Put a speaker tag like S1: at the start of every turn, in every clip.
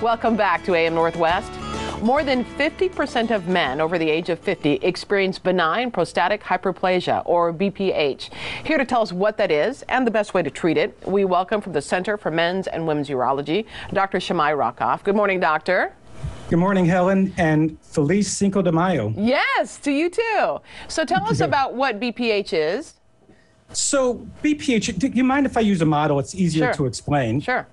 S1: Welcome back to AM Northwest. More than 50% of men over the age of 50 experience benign prostatic hyperplasia, or BPH. Here to tell us what that is and the best way to treat it, we welcome from the Center for Men's and Women's Urology, Dr. Shamai Rakoff. Good morning, doctor.
S2: Good morning, Helen, and Feliz Cinco de Mayo.
S1: Yes, to you too. So tell us about what BPH is.
S2: So, BPH, do you mind if I use a model? It's easier
S1: Sure.
S2: to explain.
S1: Sure.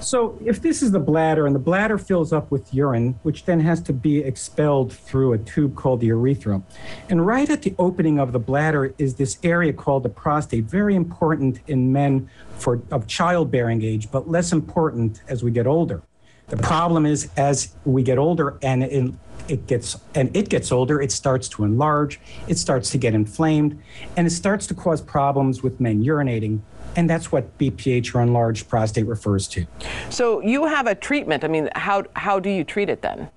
S2: So, if this is the bladder and the bladder fills up with urine, which then has to be expelled through a tube called the urethra, and right at the opening of the bladder is this area called the prostate, very important in men for of childbearing age, but less important as we get older. The problem is as we get older and it, it gets and it gets older, it starts to enlarge, it starts to get inflamed, and it starts to cause problems with men urinating. And that's what BPH or enlarged prostate refers to.
S1: So you have a treatment. I mean, how, how do you treat it then?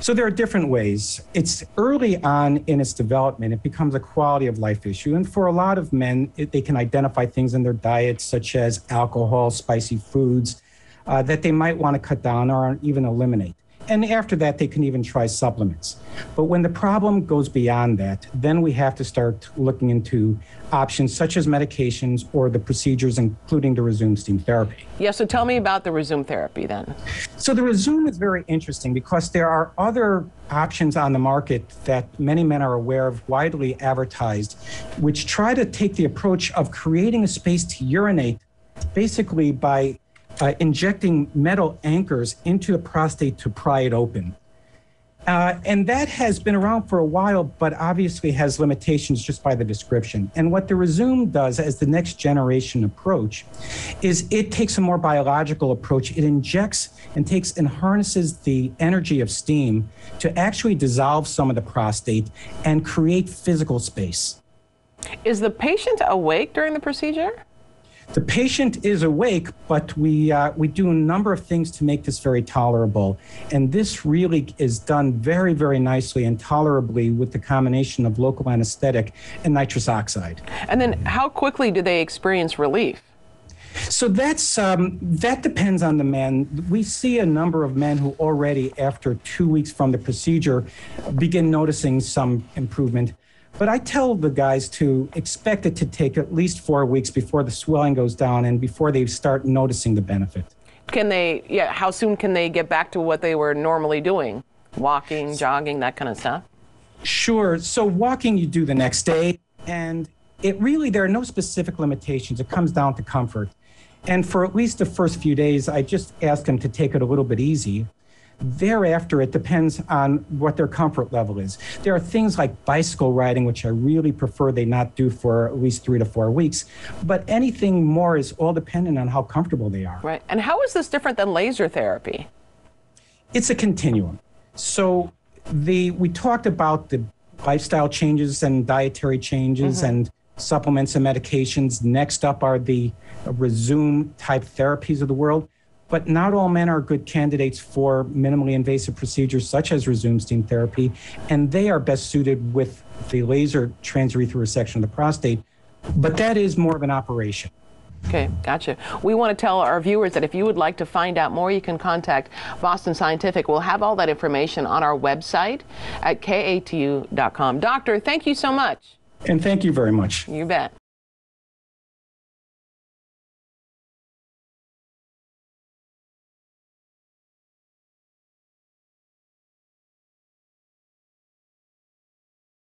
S2: So there are different ways. It's early on in its development, it becomes a quality of life issue. And for a lot of men, it, they can identify things in their diet, such as alcohol, spicy foods, uh, that they might want to cut down or even eliminate. And after that, they can even try supplements. But when the problem goes beyond that, then we have to start looking into options such as medications or the procedures, including the Rezum steam therapy.
S1: Yeah, so tell me about the Rezum therapy then.
S2: So the Rezum is very interesting because there are other options on the market that many men are aware of, widely advertised, which try to take the approach of creating a space to urinate basically by uh, injecting metal anchors into the prostate to pry it open. Uh, and that has been around for a while, but obviously has limitations just by the description. And what the Rezum does as the next generation approach is it takes a more biological approach. It injects and takes and harnesses the energy of steam to actually dissolve some of the prostate and create physical space.
S1: Is the patient awake during the procedure?
S2: The patient is awake, but we uh, we do a number of things to make this very tolerable, and this really is done very, very nicely and tolerably with the combination of local anesthetic and nitrous oxide.
S1: And then how quickly do they experience relief?
S2: So that's um, that depends on the man. We see a number of men who already, after two weeks from the procedure, begin noticing some improvement. But I tell the guys to expect it to take at least four weeks before the swelling goes down and before they start noticing the benefit.
S1: Can they, yeah, how soon can they get back to what they were normally doing? Walking, jogging, that kind of stuff?
S2: Sure. So walking you do the next day, and it really there are no specific limitations. It comes down to comfort. And for at least the first few days, I just ask them to take it a little bit easy. Thereafter, it depends on what their comfort level is. There are things like bicycle riding, which I really prefer they not do for at least three to four weeks. But anything more is all dependent on how comfortable they are.
S1: Right. And how is this different than laser therapy?
S2: it's a continuum. So the we talked about the lifestyle changes and dietary changes mm-hmm. and supplements and medications. Next up are the Rezum type therapies of the world. But not all men are good candidates for minimally invasive procedures such as Rezum steam therapy, and they are best suited with the laser transurethral resection of the prostate. But that is more of an operation.
S1: Okay, gotcha. We want to tell our viewers that if you would like to find out more, you can contact Boston Scientific. We'll have all that information on our website at katu.com. Doctor, thank you so much.
S2: And thank you very much.
S1: You bet.